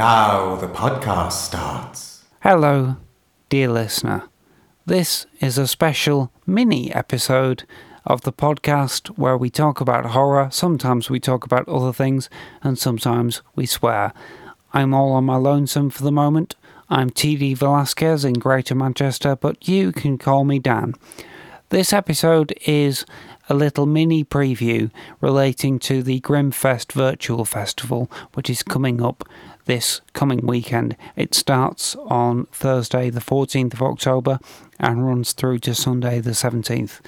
now the podcast starts. Hello, dear listener. This is a special mini episode of the podcast where we talk about horror. Sometimes we talk about other things, and sometimes we swear. I'm all on my lonesome for the moment. I'm TD Velasquez in Greater Manchester, but you can call me Dan. This episode is a little mini preview relating to the Grimfest Virtual Festival, which is coming up this coming weekend. It starts on Thursday, the 14th of October, and runs through to Sunday, the 17th.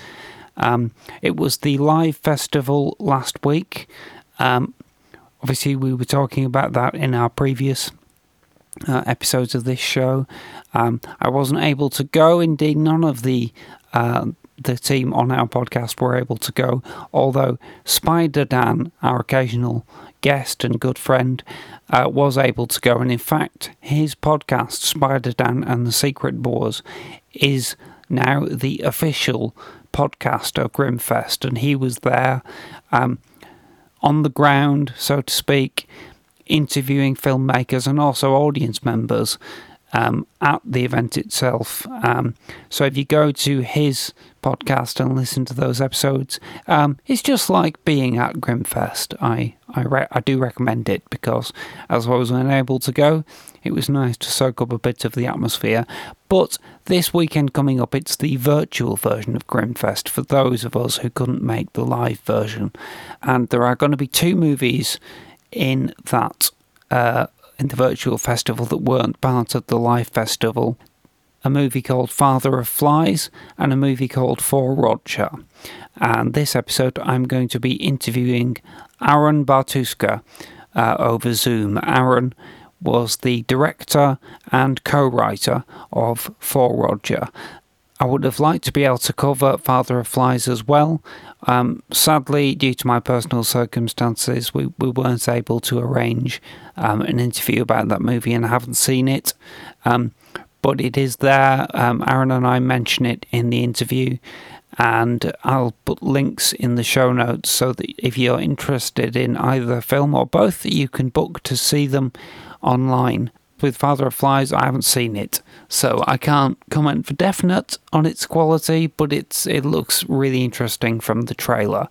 Um, it was the live festival last week. Um, obviously, we were talking about that in our previous uh, episodes of this show. Um, I wasn't able to go. Indeed, none of the uh, the team on our podcast were able to go. Although Spider Dan, our occasional guest and good friend, uh, was able to go. And in fact, his podcast, Spider Dan and the Secret Boars, is now the official podcast of Grimfest. And he was there um, on the ground, so to speak, interviewing filmmakers and also audience members. Um, at the event itself. Um, so if you go to his podcast and listen to those episodes. Um, it's just like being at Grimfest. I I, re- I do recommend it because as I was unable to go, it was nice to soak up a bit of the atmosphere. But this weekend coming up, it's the virtual version of Grimfest for those of us who couldn't make the live version, and there are going to be two movies in that. Uh, in the virtual festival that weren't part of the live festival a movie called Father of Flies, and a movie called For Roger. And this episode, I'm going to be interviewing Aaron Bartuska uh, over Zoom. Aaron was the director and co writer of For Roger. I would have liked to be able to cover Father of Flies as well. Um, sadly, due to my personal circumstances, we, we weren't able to arrange um, an interview about that movie and I haven't seen it. Um, but it is there. Um, Aaron and I mention it in the interview, and I'll put links in the show notes so that if you're interested in either film or both, you can book to see them online. With Father of Flies, I haven't seen it, so I can't comment for definite on its quality, but it's it looks really interesting from the trailer.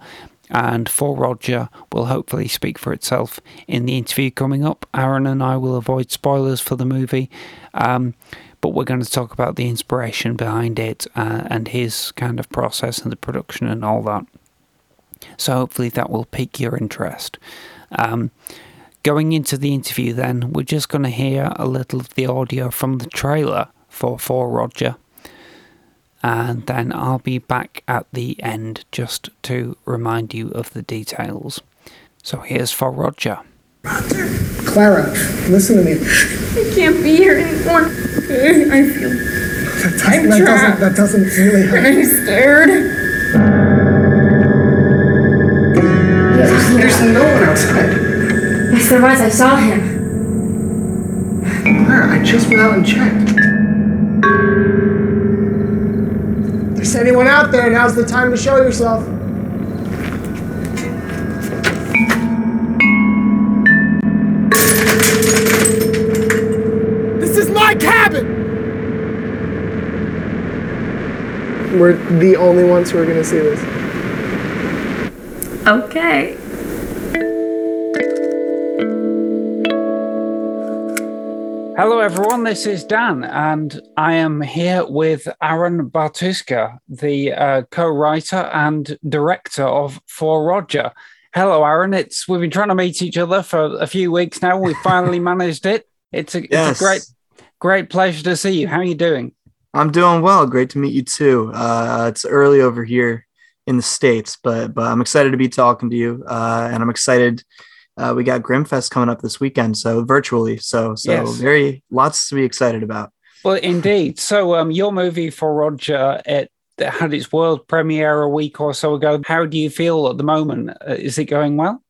And for Roger will hopefully speak for itself in the interview coming up. Aaron and I will avoid spoilers for the movie. Um, but we're going to talk about the inspiration behind it uh, and his kind of process and the production and all that. So hopefully that will pique your interest. Um, going into the interview, then, we're just going to hear a little of the audio from the trailer for For Roger. And then I'll be back at the end just to remind you of the details. So here's For Roger. Clara, listen to me. I can't be here anymore. I feel. That doesn't, I'm that doesn't, that doesn't really help. I'm scared. There's no one outside. Yes, there was. I saw him. Clara, I just went out and checked. If there's anyone out there, now's the time to show yourself. We're the only ones who are gonna see this. Okay. Hello, everyone. This is Dan, and I am here with Aaron Bartuska, the uh, co-writer and director of For Roger. Hello, Aaron. It's we've been trying to meet each other for a few weeks now. We finally managed it. It's a, Yes. it's a great, great pleasure to see you. How are you doing? I'm doing well. Great to meet you too. Uh, it's early over here in the states, but but I'm excited to be talking to you, uh, and I'm excited. Uh, we got Grimfest coming up this weekend, so virtually. So so Yes. very lots to be excited about. Well, indeed. So, um, your movie For Roger it had its world premiere a week or so ago. How do you feel at the moment? Uh, is it going well?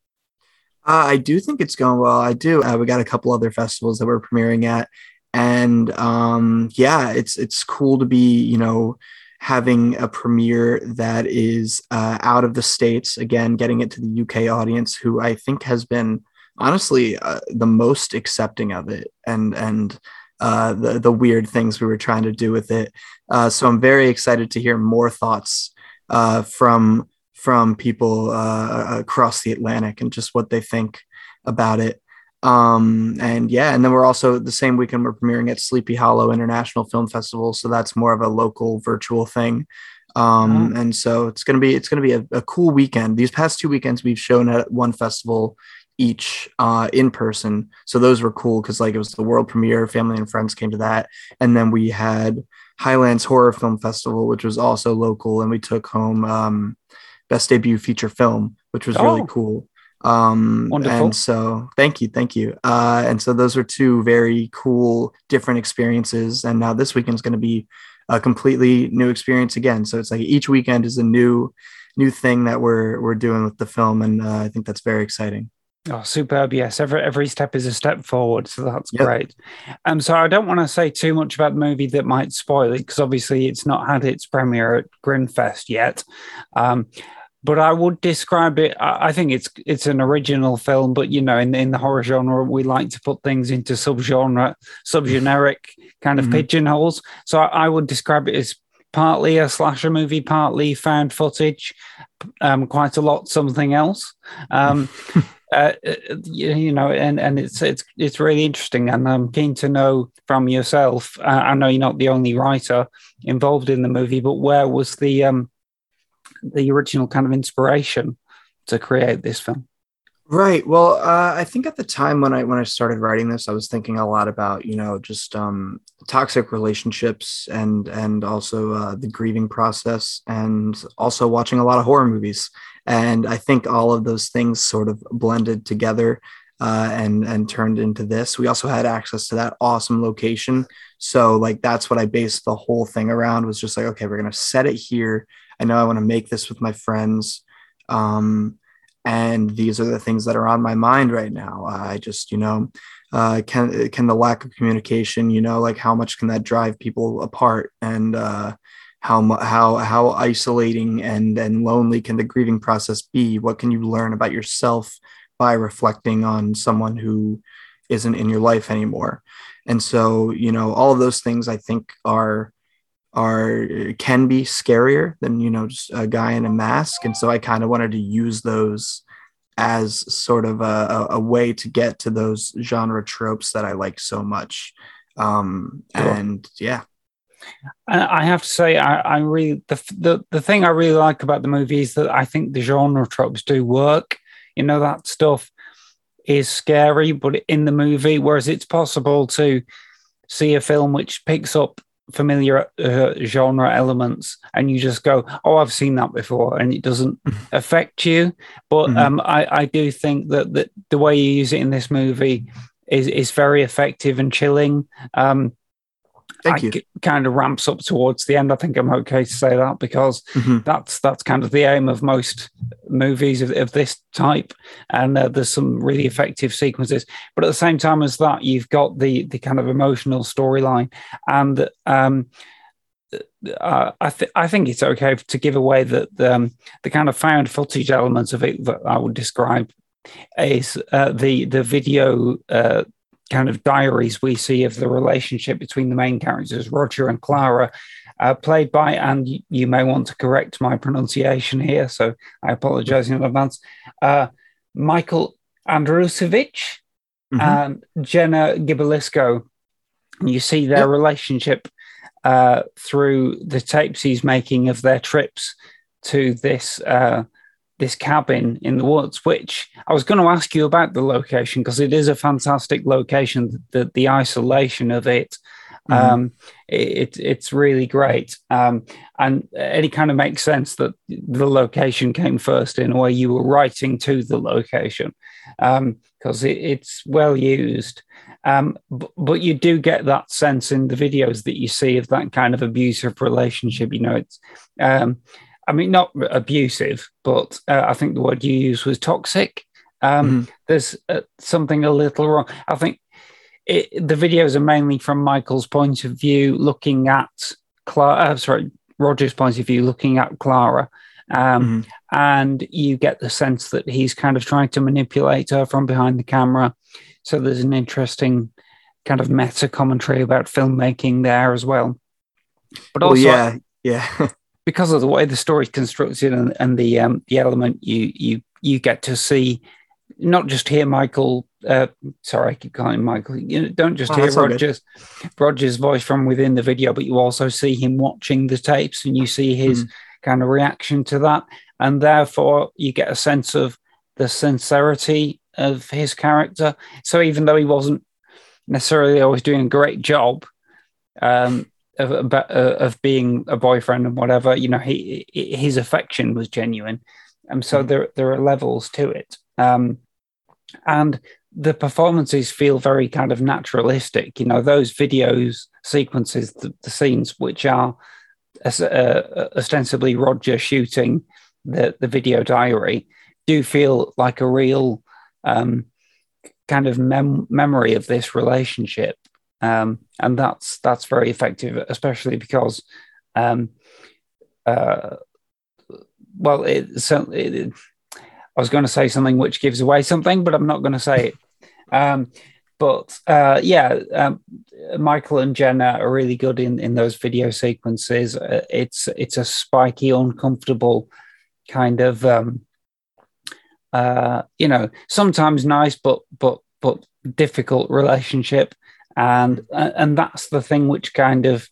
Uh, I do think it's going well. I do. Uh, we got a couple other festivals that we're premiering at, and um, yeah, it's it's cool to be you know having a premiere that is uh, out of the states again, getting it to the UK audience, who I think has been honestly uh, the most accepting of it and and uh, the the weird things we were trying to do with it. Uh, so I'm very excited to hear more thoughts uh, from from people uh, across the Atlantic and just what they think about it. Um, and yeah, and then we're also the same weekend we're premiering at Sleepy Hollow International Film Festival, so that's more of a local virtual thing. Um, and so it's gonna be it's gonna be a, a cool weekend. These past two weekends we've shown at one festival each uh, in person. So those were cool because like it was the world premiere. Family and friends came to that, and then we had Highlands Horror Film Festival, which was also local, and we took home um, best debut feature film, which was oh. really cool. Um, Wonderful. And so, thank you, thank you. Uh, and so those are two very cool, different experiences. And now this weekend is going to be a completely new experience again. So it's like each weekend is a new, new thing that we're we're doing with the film, and uh, I think that's very exciting. Oh, superb! Yes, every every step is a step forward, so that's yep. great. Um, so I don't want to say too much about the movie that might spoil it because obviously it's not had its premiere at Grimfest yet. Um, but I would describe it. I think it's it's an original film, but you know, in in the horror genre, we like to put things into subgenre, subgeneric kind of mm-hmm. pigeonholes. So I, I would describe it as partly a slasher movie, partly found footage, um, quite a lot something else. Um, uh, you know, and, and it's it's it's really interesting, and I'm keen to know from yourself. Uh, I know you're not the only writer involved in the movie, but where was the um, the original kind of inspiration to create this film? Right. Well, uh, I think at the time when I when I started writing this, I was thinking a lot about you know just um, toxic relationships and and also uh, the grieving process, and also watching a lot of horror movies. And I think all of those things sort of blended together uh, and and turned into this. We also had access to that awesome location, so like that's what I based the whole thing around. Was just like, okay, we're gonna set it here. I know I want to make this with my friends, um, and these are the things that are on my mind right now. I just, you know, uh, can can the lack of communication, you know, like how much can that drive people apart, and uh, how how how isolating and and lonely can the grieving process be? What can you learn about yourself by reflecting on someone who isn't in your life anymore? And so you know all of those things i think are are can be scarier than you know just a guy in a mask and so i kind of wanted to use those as sort of a, a, way to get to those genre tropes that i like so much um sure. and yeah I have to say, I, I really the, the the thing I really like about the movie is that I think the genre tropes do work. You know that stuff is scary, but in the movie, whereas it's possible to see a film which picks up familiar uh, genre elements and you just go oh i've seen that before and it doesn't affect you but mm-hmm. um, I, I do think that, that the way you use it in this movie is, is very effective and chilling um, Thank you. kind of ramps up towards the end. I think I'm okay to say that because mm-hmm. that's that's kind of the aim of most movies of, of this type. And uh, there's some really effective sequences, but at the same time as that, you've got the the kind of emotional storyline, and um, uh, I, th- I think it's okay to give away that the, um, the kind of found footage elements of it that I would describe is uh, the the video uh, kind of diaries we see of the relationship between the main characters, Roger and Clara, uh, played by, and you may want to correct my pronunciation here, so I apologize in advance, uh, Michael Andrusevich mm-hmm. and Jenna Gibalisco. You see their yep. relationship uh, through the tapes he's making of their trips to this uh, this cabin in the woods, which I was going to ask you about the location because it is a fantastic location. The the isolation of it, mm-hmm. um, it, it's really great, um, and it kind of makes sense that the location came first in a way. You were writing to the location because um, it, it's well used. Um, but, but, you do get that sense in the videos that you see of that kind of abusive relationship. You know, it's um, I mean, not abusive, but uh, I think the word you used was toxic. Um, mm-hmm. There's uh, something a little wrong. I think it, the videos are mainly from Michael's point of view, looking at Clara. Uh, sorry, Roger's point of view, looking at Clara, Um, And you get the sense that he's kind of trying to manipulate her from behind the camera. So there's an interesting kind of meta commentary about filmmaking there as well. But Well, also, yeah, yeah. because of the way the story's constructed and, and the um, the element you you you get to see not just hear Michael uh, sorry I keep calling him Michael. You don't just Oh, hear. Rogers Rogers voice from within the video but you also see him watching the tapes and you see his kind of reaction to that. And therefore you get a sense of the sincerity of his character. So even though he wasn't necessarily always doing a great job um, of of- uh, being a boyfriend and whatever. You know, he his affection was genuine, and so there there are levels to it. Um, and the performances feel very kind of naturalistic. You know, those videos sequences, the, the scenes which are uh, ostensibly Roger shooting the the video diary, do feel like a real um, kind of mem- memory of this relationship um, and that's that's very effective, especially because, um, uh, well, it, so it, I was going to say something which gives away something, but I'm not going to say it. Um, but uh, yeah, um, Michael and Jenna are really good in in those video sequences. Uh, it's it's a spiky, uncomfortable kind of. Um, uh, you know, sometimes nice, but but but difficult relationship, and and that's the thing which kind of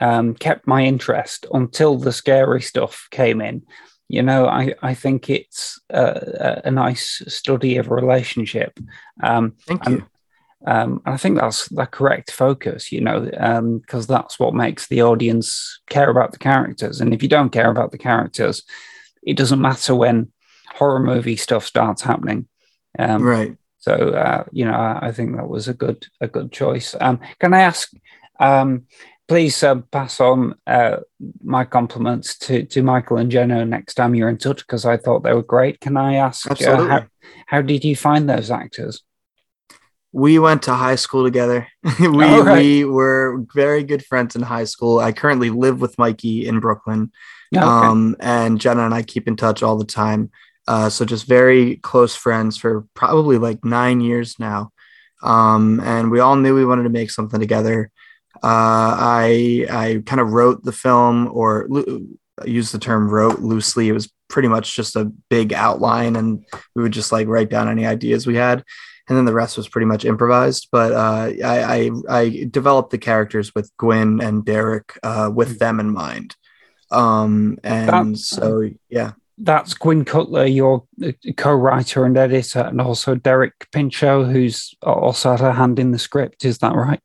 um, kept my interest until the scary stuff came in. You know, I I think it's a, a nice study of relationship. Um, Thank and- you. um, and I think that's the correct focus, you know, because that's what makes the audience care about the characters. And if you don't care about the characters, it doesn't matter when horror movie stuff starts happening. Um, right. So uh, you know, I, I think that was a good a good choice. Um, can I ask? Um, please uh, pass on uh, my compliments to to Michael and Jenna next time you're in touch because I thought they were great. Can I ask? Uh, Absolutely. how, how did you find those actors? We went to high school together. we right. we were very good friends in high school. I currently live with Mikey in Brooklyn. Okay. Um, and Jenna and I keep in touch all the time. Uh, so just very close friends for probably like nine years now. Um, and we all knew we wanted to make something together. Uh, I I kind of wrote the film, or loo- use the term wrote loosely. It was pretty much just a big outline, and we would just like write down any ideas we had, and then the rest was pretty much improvised. But uh, I, I I developed the characters with Gwen and Derek uh, with them in mind. Um, and so yeah, that's Gwyn Cutler, your uh, co-writer and editor, and also Derek Pinchot, who's also had a hand in the script. Is that right?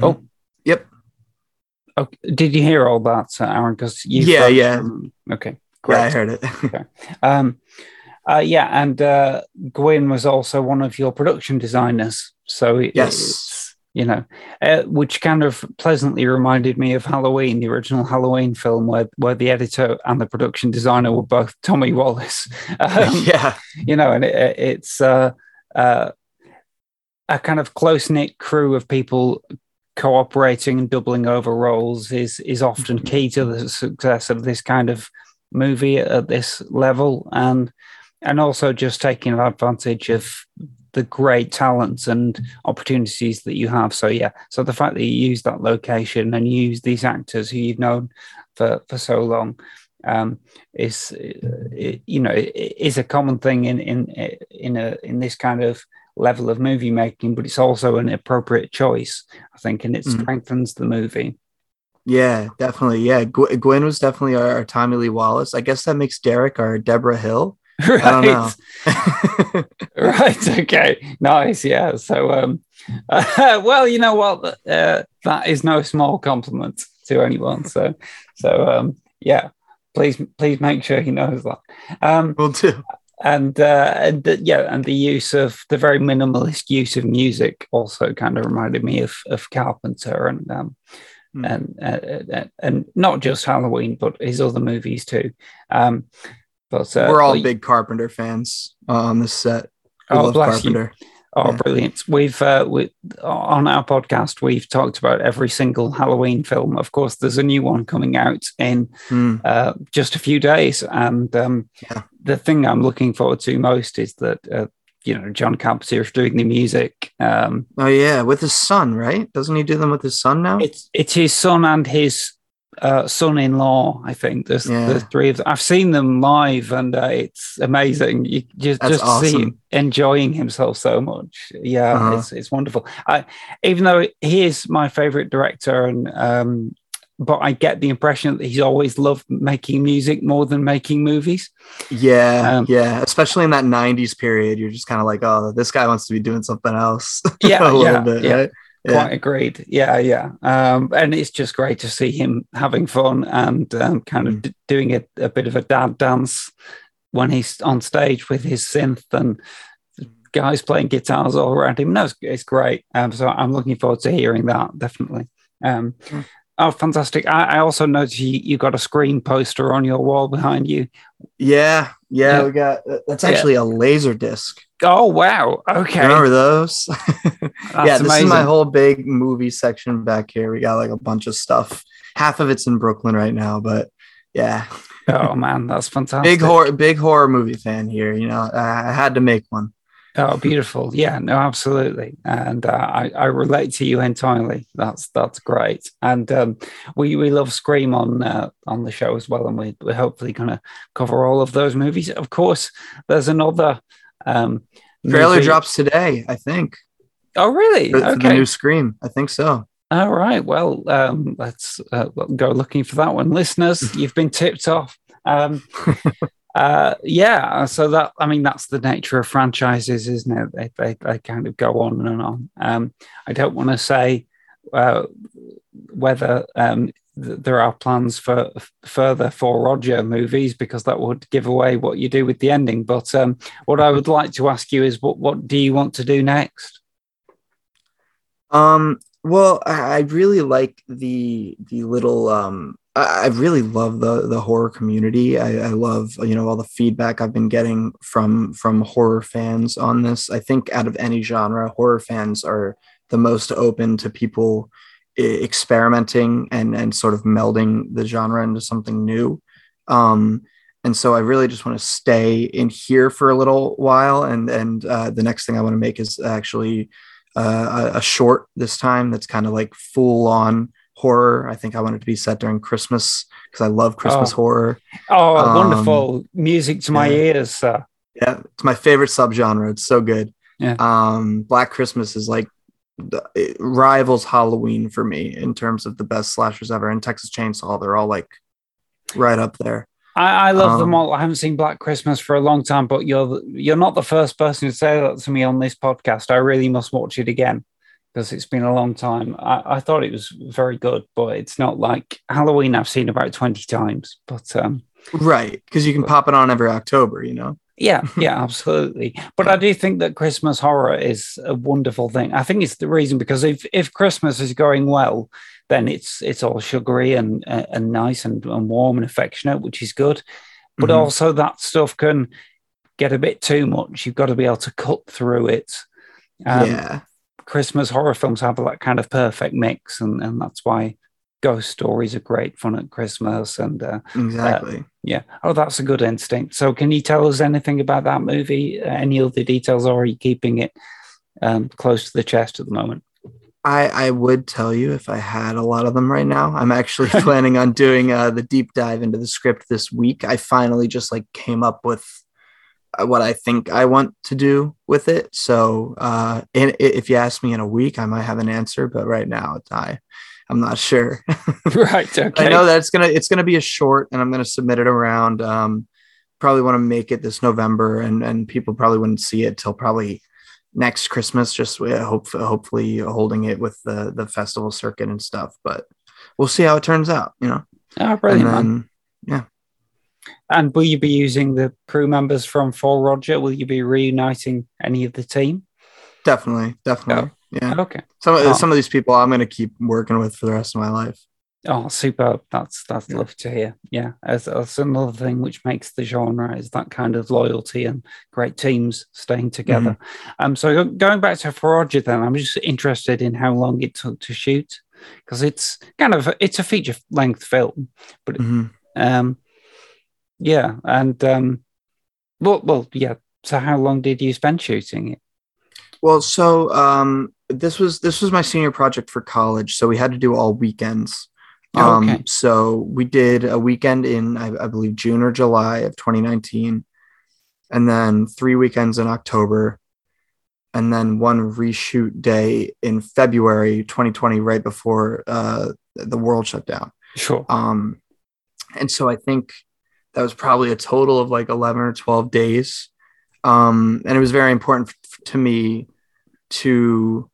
Oh. Yep. Okay. Did you hear all that, uh, Aaron? Because you, Yeah, yeah. Okay, yeah, I heard it. Um, uh, yeah, and uh, Gwyn was also one of your production designers. So it- Yes. You know, uh, which kind of pleasantly reminded me of Halloween, the original Halloween film, where where the editor and the production designer were both Tommy Wallace. Um, yeah, you know, and it, it's uh, uh, a kind of close knit crew of people cooperating and doubling over roles is is often key to the success of this kind of movie at this level, and and also just taking advantage of the great talents and opportunities that you have. So yeah, so the fact that you use that location and use these actors who you've known for for so long um, is uh, you know is a common thing in in in a in this kind of level of movie making, but it's also an appropriate choice, I think, and it Mhm. strengthens the movie. yeah, definitely. Yeah, Gw- Gwen was definitely our, our Tommy Lee Wallace. I guess that makes Derek our Debra Hill. right, I don't know. right, okay, nice, yeah. So, um, well, you know what, uh, that is no small compliment to anyone. So, so um, yeah, please, please make sure he knows that. Um, Will do. and uh, and the, yeah, and the use of the very minimalist use of music also kind of reminded me of of Carpenter and um, Hmm. and uh, uh, and not just Halloween, but his other movies too. Um, but uh, We're all but- big Carpenter fans uh, on this set. We Oh, love bless you. Carpenter. Oh, Yeah. brilliant! We've uh, we, on our podcast we've talked about every single Halloween film. Of course, there's a new one coming out in Hmm. uh, just a few days, and um, Yeah. the thing I'm looking forward to most is that uh, you know John Carpenter is doing the music. Um, Oh yeah, with his son, right? Doesn't he do them with his son now? it's it's his son and his uh, son-in-law. I think there's Yeah. the three of them. I've seen them live, and uh, it's amazing. You just That's just see him enjoying himself so much. Yeah, Uh-huh. it's it's wonderful. I, even though he is my favorite director, and um, but I get the impression that he's always loved making music more than making movies. Yeah, Um, yeah. Especially in that '90s period, you're just kind of like, oh, this guy wants to be doing something else. Yeah, a little yeah, bit, yeah. right? Quite agreed. Yeah, yeah. Um, and it's just great to see him having fun and um, kind of Mm. d- doing a, a bit of a dad dance when he's on stage with his synth and guys playing guitars all around him. No, it's, it's great. Um, so I'm looking forward to hearing that, definitely. Um, Mm. Oh, fantastic. I, I also noticed you, you got a Scream poster on your wall behind you. Yeah, yeah. Yeah. We got that's Yeah. actually a laser disc. Oh, wow. Okay. Remember those? Yeah, this is my whole big movie section back here. We got like a bunch of stuff. Half of it's in Brooklyn right now, but yeah, Oh, man. That's fantastic. big horror, big horror movie fan here. You know, I had to make one. Oh, beautiful! Yeah, no, absolutely, and uh, I, I relate to you entirely. That's that's great, and um, we we love Scream on uh, on the show as well, and we, we're hopefully going to cover all of those movies. Of course, there's another um, Trailer movie- drops today, I think. Oh, really? For, for the Okay. new Scream, I think so. All right. Well, um, let's uh, go looking for that one, listeners. You've been tipped off. Um, uh, yeah. So that I mean, that's the nature of franchises, isn't it? They they, they kind of go on and on. Um, I don't want to say uh, whether um, th- there are plans for f- further for Roger movies because that would give away what you do with the ending. But um, what I would like to ask you is, what what do you want to do next? Um, well, I, I really like the the little um I, really love the the horror community. I, I love you know all the feedback I've been getting from from horror fans on this. I think out of any genre, horror fans are the most open to people experimenting and and sort of melding the genre into something new. Um, and so I really just want to stay in here for a little while. And and uh, the next thing I want to make is actually uh, a, a short this time that's kind of like full on horror. I think I want it to be set during Christmas because I love Christmas Oh. horror. Oh, Um, wonderful music to my yeah. ears, sir. Yeah, it's my favorite subgenre. It's so good. Yeah. Um, Black Christmas is like the, it rivals Halloween for me in terms of the best slashers ever. And Texas Chainsaw, they're all like right up there. I, I love them Um, all. I haven't seen Black Christmas for a long time, but you're you're not the first person to say that to me on this podcast. I really must watch it again because it's been a long time. I, I thought it was very good, but it's not like Halloween. I've seen about twenty times, but um, Right. Because you can pop it on every October, you know? yeah, yeah, absolutely. But I do think that Christmas horror is a wonderful thing. I think it's the reason because if if Christmas is going well, then it's it's all sugary and uh, and nice and, and warm and affectionate, which is good. But Mhm. also that stuff can get a bit too much. You've got to be able to cut through it. Um, yeah. Christmas horror films have that kind of perfect mix, and, and that's why ghost stories are great fun at Christmas. And uh, Exactly. yeah, oh, that's a good instinct. So, can you tell us anything about that movie? Uh, any of the details, or are you keeping it um, close to the chest at the moment? I, I would tell you if I had a lot of them right now. I'm actually planning on doing uh, the deep dive into the script this week. I finally just like came up with uh, what I think I want to do with it. So uh, in, if you ask me in a week, I might have an answer. But right now, I I'm not sure. right. Okay. I know that it's gonna it's gonna be a short, and I'm gonna submit it around. Um, probably want to make it this November, and and people probably wouldn't see it till probably next Christmas. Just uh, hope hopefully holding it with the the festival circuit and stuff. But we'll see how it turns out. You know, Oh, brilliant, then And will you be using the crew members from For Roger? Will you be reuniting any of the team? definitely, definitely, yeah. Okay. Some Oh. some of these people I'm gonna keep working with for the rest of my life. Oh, superb! That's that's lovely to hear. Yeah, that's, that's another thing which makes the genre is that kind of loyalty and great teams staying together. Um, so going back to For Roger, then I'm just interested in how long it took to shoot because it's kind of it's a feature length film, but Mhm. um, yeah, and um, well, well, yeah. So how long did you spend shooting it? Well, so um, this was this was my senior project for college, so we had to do all weekends. Oh, Um, okay. So we did a weekend in, I, I believe, June or July of 2019, and then three weekends in October, and then one reshoot day in February 2020, right before uh, the world shut down. Sure. Um, and so I think that was probably a total of like 11 or 12 days. Um, and it was very important f- to me to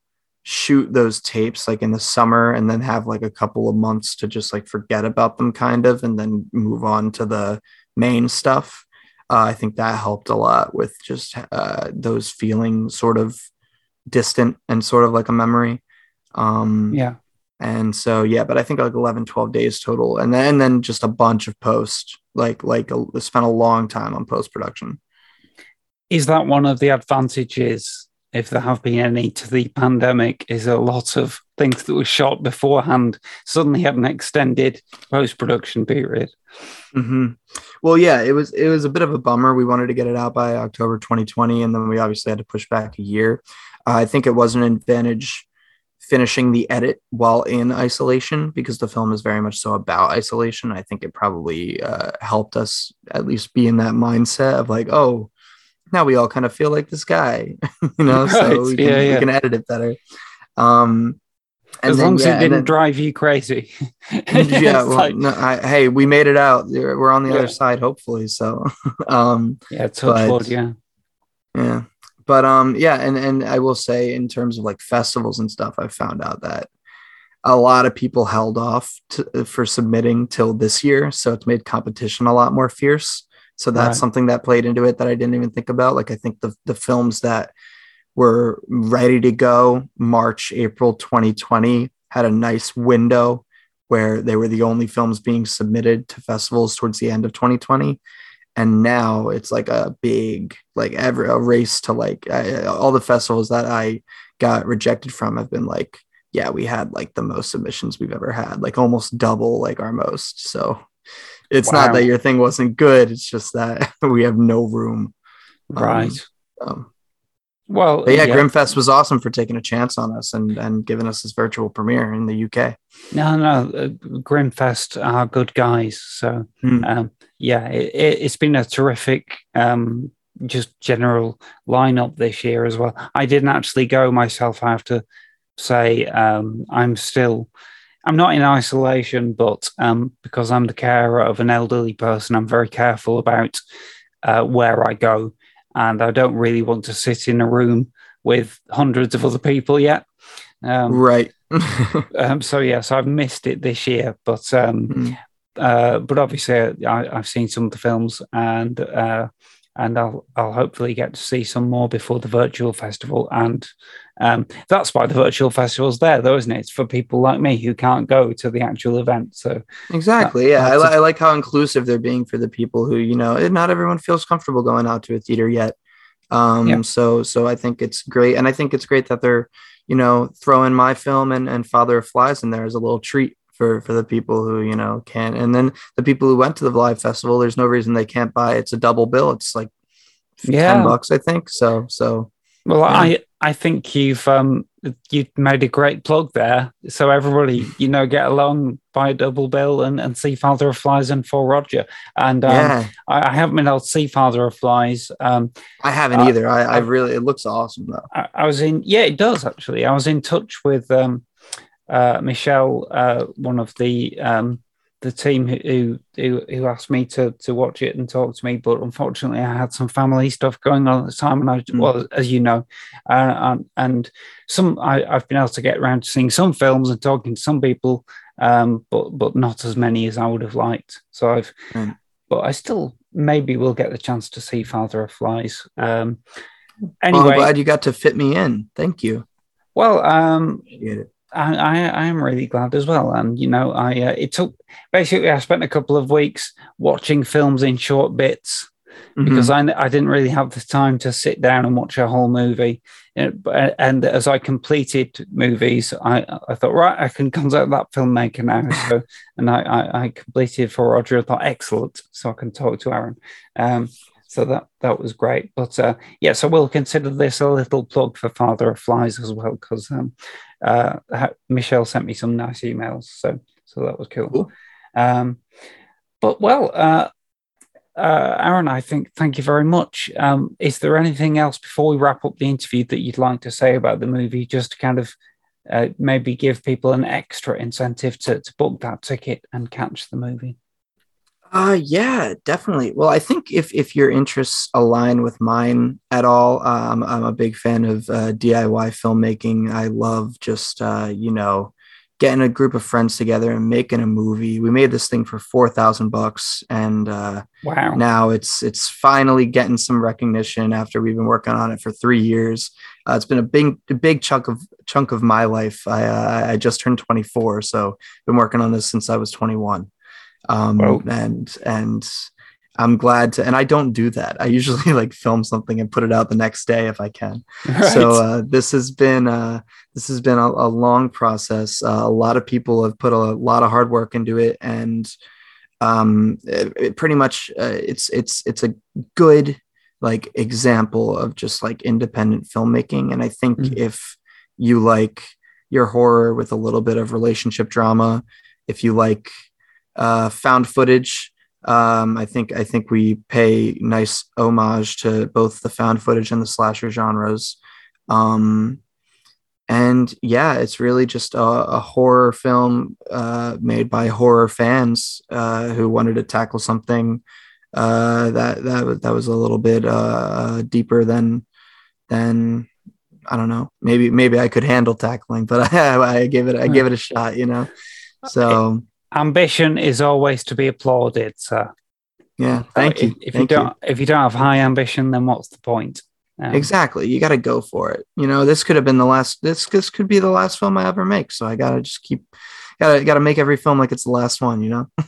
shoot those tapes like in the summer and then have like a couple of months to just like forget about them kind of and then move on to the main stuff. Uh, I think that helped a lot with just uh, those feeling sort of distant and sort of like a memory. Um, Yeah. And so yeah but i think like 11 12 days total. And then and then just a bunch of post like like a, spent a long time on post production is that one of the advantages if there have been any to the pandemic is a lot of things that were shot beforehand suddenly had an extended post-production period? Hmm well yeah it was it was a bit of a bummer. We wanted to get it out by october 2020 and then we obviously had to push back a year. Uh, i think it was an advantage finishing the edit while in isolation because the film is very much so about isolation. I think it probably uh, helped us at least be in that mindset of like oh now we all kind of feel like this guy you know Right, so we can, yeah, yeah. we can edit it better. Um and as then, long as yeah, it didn't then- drive you crazy. Yeah well, like- no, I, hey we made it out. We're on the other side hopefully so um yeah touch but- yeah. yeah but um yeah and and i will say in terms of like festivals and stuff i found out that a lot of people held off to, for submitting till this year so it's made competition a lot more fierce. So that's Right. something that played into it that i didn't even think about. Like i think the the films that were ready to go march april 2020 had a nice window where they were the only films being submitted to festivals towards the end of 2020 and now it's like a big like every a race to like I, all the festivals that i got rejected from have been like yeah we had like the most submissions we've ever had like almost double like our most. So it's Wow. not that your thing wasn't good it's just that we have no room. Um, right. um, well but yeah, grimfest was awesome for taking a chance on us and and giving us this virtual premiere in the uk No, no, uh, Grimfest are good guys. So, Hmm. um, yeah, it, it, it's been a terrific, um, just general lineup this year as well. I didn't actually go myself. I have to say, um, I'm still, I'm not in isolation, but um, because I'm the carer of an elderly person, I'm very careful about uh, where I go, and I don't really want to sit in a room with hundreds of other people yet. Um, right um, so yes, I've missed it this year, but um, Mm. uh, but obviously I, I've seen some of the films, and uh, and I'll I'll hopefully get to see some more before the virtual festival, and um, that's why the virtual festival's there, though, isn't it? It's for people like me who can't go to the actual event. So Exactly. Yeah, I, li- I like how inclusive they're being for the people who you know. eh, Not everyone feels comfortable going out to a theater yet. Um, Yeah. So so I think it's great, and I think it's great that they're you know throwing my film and and Father of Flies in there as a little treat for for the people who you know can't And then the people who went to the live festival, there's no reason they can't buy. It's a double bill. It's like Yeah. ten bucks, I think. So so well, Yeah. I I think you've um you've made a great plug there. So everybody, you know, get along, buy a double bill, and and see Father of Flies and For Roger. And um, yeah, I, I haven't been able to see Father of Flies. Um, I haven't uh, either. I, I I- really it looks awesome though. I, I was in, yeah, it does actually. I was in touch with um, uh, Michelle, uh, one of the um, the team who, who who asked me to to watch it and talk to me, but unfortunately, I had some family stuff going on at the time, and I Mm. well, as you know, uh, and, and some I, I've been able to get around to seeing some films and talking to some people, um, but but not as many as I would have liked. So I've, Mm. but I still maybe will get the chance to see Father of Flies. Um, Well, anyway, I'm glad you got to fit me in. Thank you. well, um. I, I, I am really glad as well. And you know, I uh, it took basically I spent a couple of weeks watching films in short bits Mhm. because I I didn't really have the time to sit down and watch a whole movie. And, and as I completed movies, I I thought right, I can contact that filmmaker now. So and I I, I completed for Roger. I thought excellent, so I can talk to Aaron. Um, so that that was great. But uh, yeah, so we'll consider this a little plug for Father of Flies as well because um, uh, Michelle sent me some nice emails, so so that was cool. Cool. Um, but well, uh, uh, Aaron, I think thank you very much. Um, is there anything else before we wrap up the interview that you'd like to say about the movie, just to kind of uh, maybe give people an extra incentive to, to book that ticket and catch the movie? Uh yeah, definitely. Well, I think if if your interests align with mine at all, um, I'm a big fan of uh, DIY filmmaking. I love just uh, you know getting a group of friends together and making a movie. We made this thing for four thousand bucks, and uh, Wow. now it's it's finally getting some recognition after we've been working on it for three years. Uh, it's been a big a big chunk of chunk of my life. I uh, I just turned 24, so been working on this since I was 21. Um, Wow. and and I'm glad to. And I don't do that. I usually like film something and put it out the next day if I can. So uh, this has been uh, this has been a, a long process. Uh, a lot of people have put a lot of hard work into it, and um, it, it pretty much uh, it's it's it's a good like example of just like independent filmmaking. And I think Mhm. if you like your horror with a little bit of relationship drama, if you like uh, found footage. Um, I think I think we pay nice homage to both the found footage and the slasher genres. Um, and yeah, it's really just a, a horror film uh, made by horror fans uh, who wanted to tackle something uh, that that was that was a little bit uh, deeper than than I don't know. Maybe maybe I could handle tackling, but I, I give it I give it a shot. You know. So Ambition is always to be applauded, sir. yeah, thank if, you. If Thank you don't, if you don't have high ambition, then what's the point? Um, Exactly. You got to go for it. You know, this could have been the last. This this could be the last film I ever make. So I gotta just keep. Gotta gotta make every film like it's the last one. You know.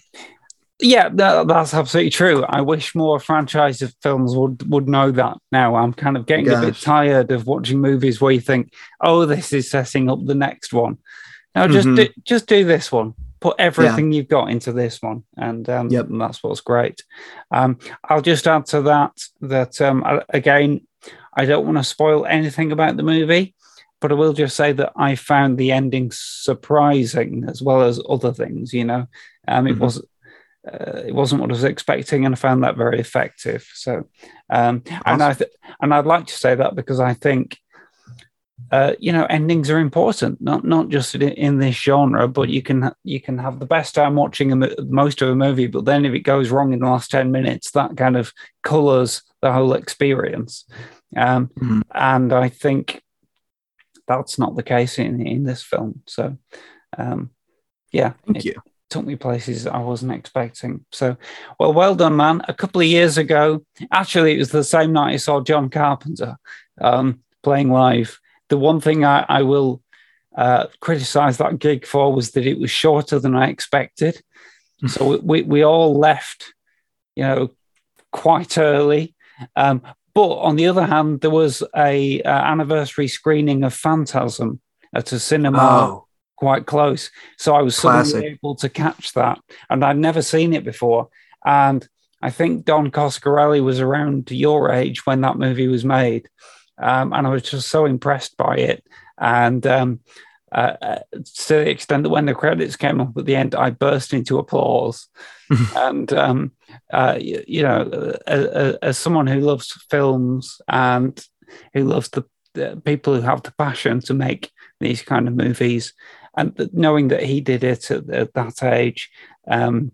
Yeah, that, that's absolutely true. I wish more franchise of films would would know that. Now I'm kind of getting a bit tired of watching movies where you think, "Oh, this is setting up the next one." Now just Mhm. do, just do this one. Put everything you've got into this one, and um, Yep. and that's what's great. Um, I'll just add to that that um, I- again, I don't want to spoil anything about the movie, but I will just say that I found the ending surprising as well as other things. You know, um, it Mhm. was uh, it wasn't what I was expecting, and I found that very effective. So, um, and I th- and I'd like to say that because I think. Uh, you know, endings are important, not not just in, in this genre, but you can you can have the best time watching a, most of a movie, but then if it goes wrong in the last ten minutes, that kind of colors the whole experience. Um, Mhm. And I think that's not the case in in this film. So, um, yeah, Thank you. took me places I wasn't expecting. So, well, well done, man. A couple of years ago, actually, it was the same night I saw John Carpenter um, playing live. The one thing I, I will uh, criticize that gig for was that it was shorter than I expected. so we, we, we all left, you know, quite early. Um, but on the other hand, there was a uh, anniversary screening of Phantasm at a cinema Oh, quite close. So I was suddenly able to catch that. And I'd never seen it before. And I think Don Coscarelli was around your age when that movie was made. Um, and I was just so impressed by it. And um, uh, uh, to the extent that when the credits came up at the end, I burst into applause. and, um, uh, you, you know, as, as someone who loves films and who loves the, the people who have the passion to make these kind of movies, and knowing that he did it at, at that age um,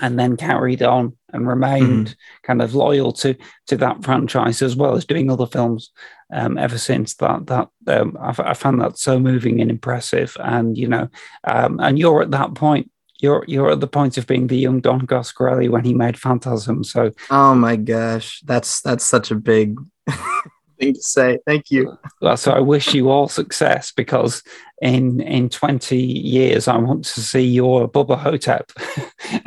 and then carried on and remained kind of loyal to to that franchise as well as doing other films um, ever since that that um, I found that so moving and impressive. And you know um, and you're at that point you're you're at the point of being the young Don Coscarelli when he made Phantasm. So oh my gosh, that's that's such a big, thing to say. Thank you. Well, so I wish you all success because in in 20 years I want to see your Bubba Ho-Tep.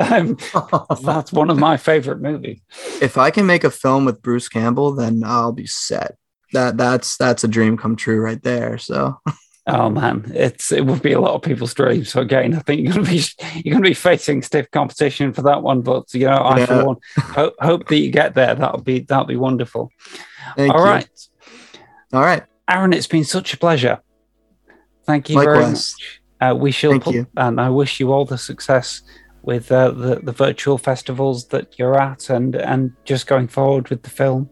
um, that's one of my favorite movies. If I can make a film with Bruce Campbell, then I'll be set. That that's that's a dream come true right there. So Oh man, it's it would be a lot of people's dreams. So again, I think you're gonna be you're gonna be facing stiff competition for that one. But you know, I Yeah. for one hope, hope that you get there. That'll be that'll be wonderful. Thank All you. right, All right. Aaron, it's been such a pleasure. Thank you very much. Uh, we shall Thank put, you. and I wish you all the success with uh, the the virtual festivals that you're at, and and just going forward with the film.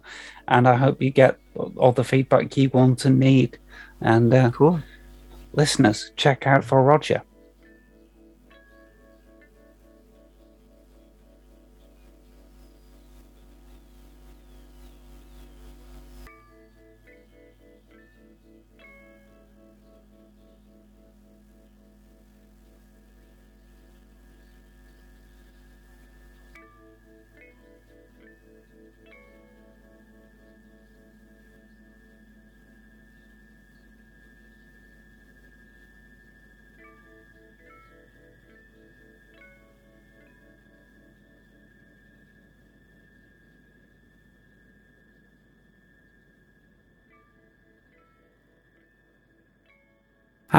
And I hope you get all the feedback you want and need. And uh, Cool. listeners, check out for Roger.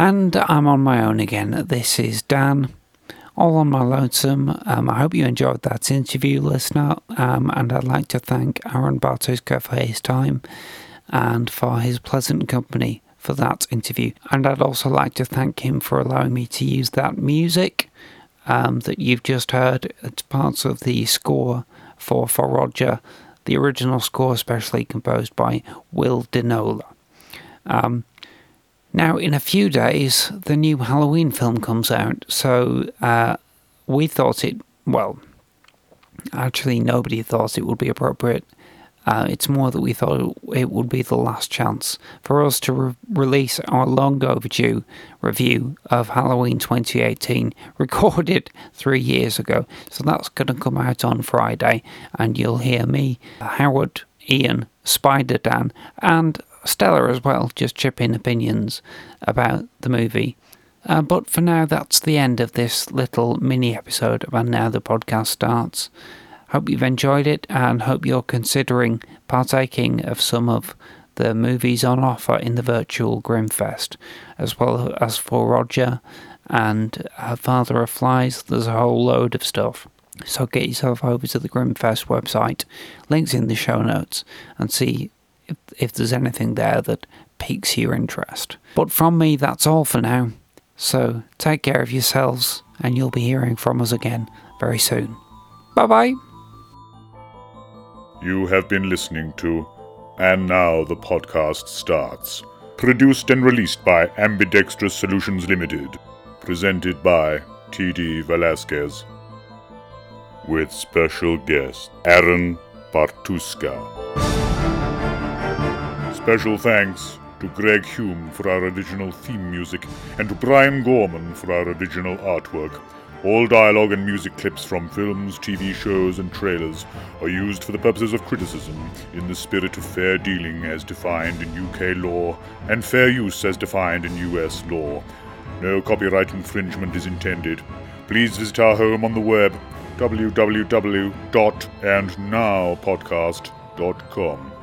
And I'm on my own again. This is Dan, all on my lonesome. Um, I hope you enjoyed that interview, listener. Um, and I'd like to thank Aaron Bartoska for his time and for his pleasant company for that interview. And I'd also like to thank him for allowing me to use that music um, that you've just heard. It's parts of the score for For Roger, the original score, especially composed by Will Denola. Um, now, in a few days, the new Halloween film comes out, so uh, we thought it, well, actually, nobody thought it would be appropriate. Uh, it's more that we thought it would be the last chance for us to re- release our long overdue review of Halloween 2018, recorded three years ago. So that's going to come out on Friday, and you'll hear me, Howard, Ian, Spider Dan, and Stella as well, just chip in opinions about the movie. Uh, but for now, that's the end of this little mini episode of And Now the Podcast Starts. Hope you've enjoyed it and hope you're considering partaking of some of the movies on offer in the virtual Grimfest, as well as for Roger and uh, Father of Flies. There's a whole load of stuff. So get yourself over to the Grimfest website, links in the show notes, and see if there's anything there that piques your interest. But from me, that's all for now. So take care of yourselves, and you'll be hearing from us again very soon. Bye bye. You have been listening to And Now the Podcast Starts. Produced and released by Ambidextrous Solutions Limited. Presented by T.D. Velasquez. With special guest Aaron Bartuska. Special thanks to Greg Hume for our original theme music and to Brian Gorman for our original artwork. All dialogue and music clips from films, TV shows, and trailers are used for the purposes of criticism in the spirit of fair dealing as defined in UK law and fair use as defined in US law. No copyright infringement is intended. Please visit our home on the web www.andnowpodcast.com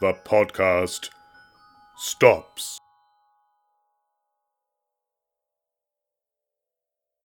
the podcast stops.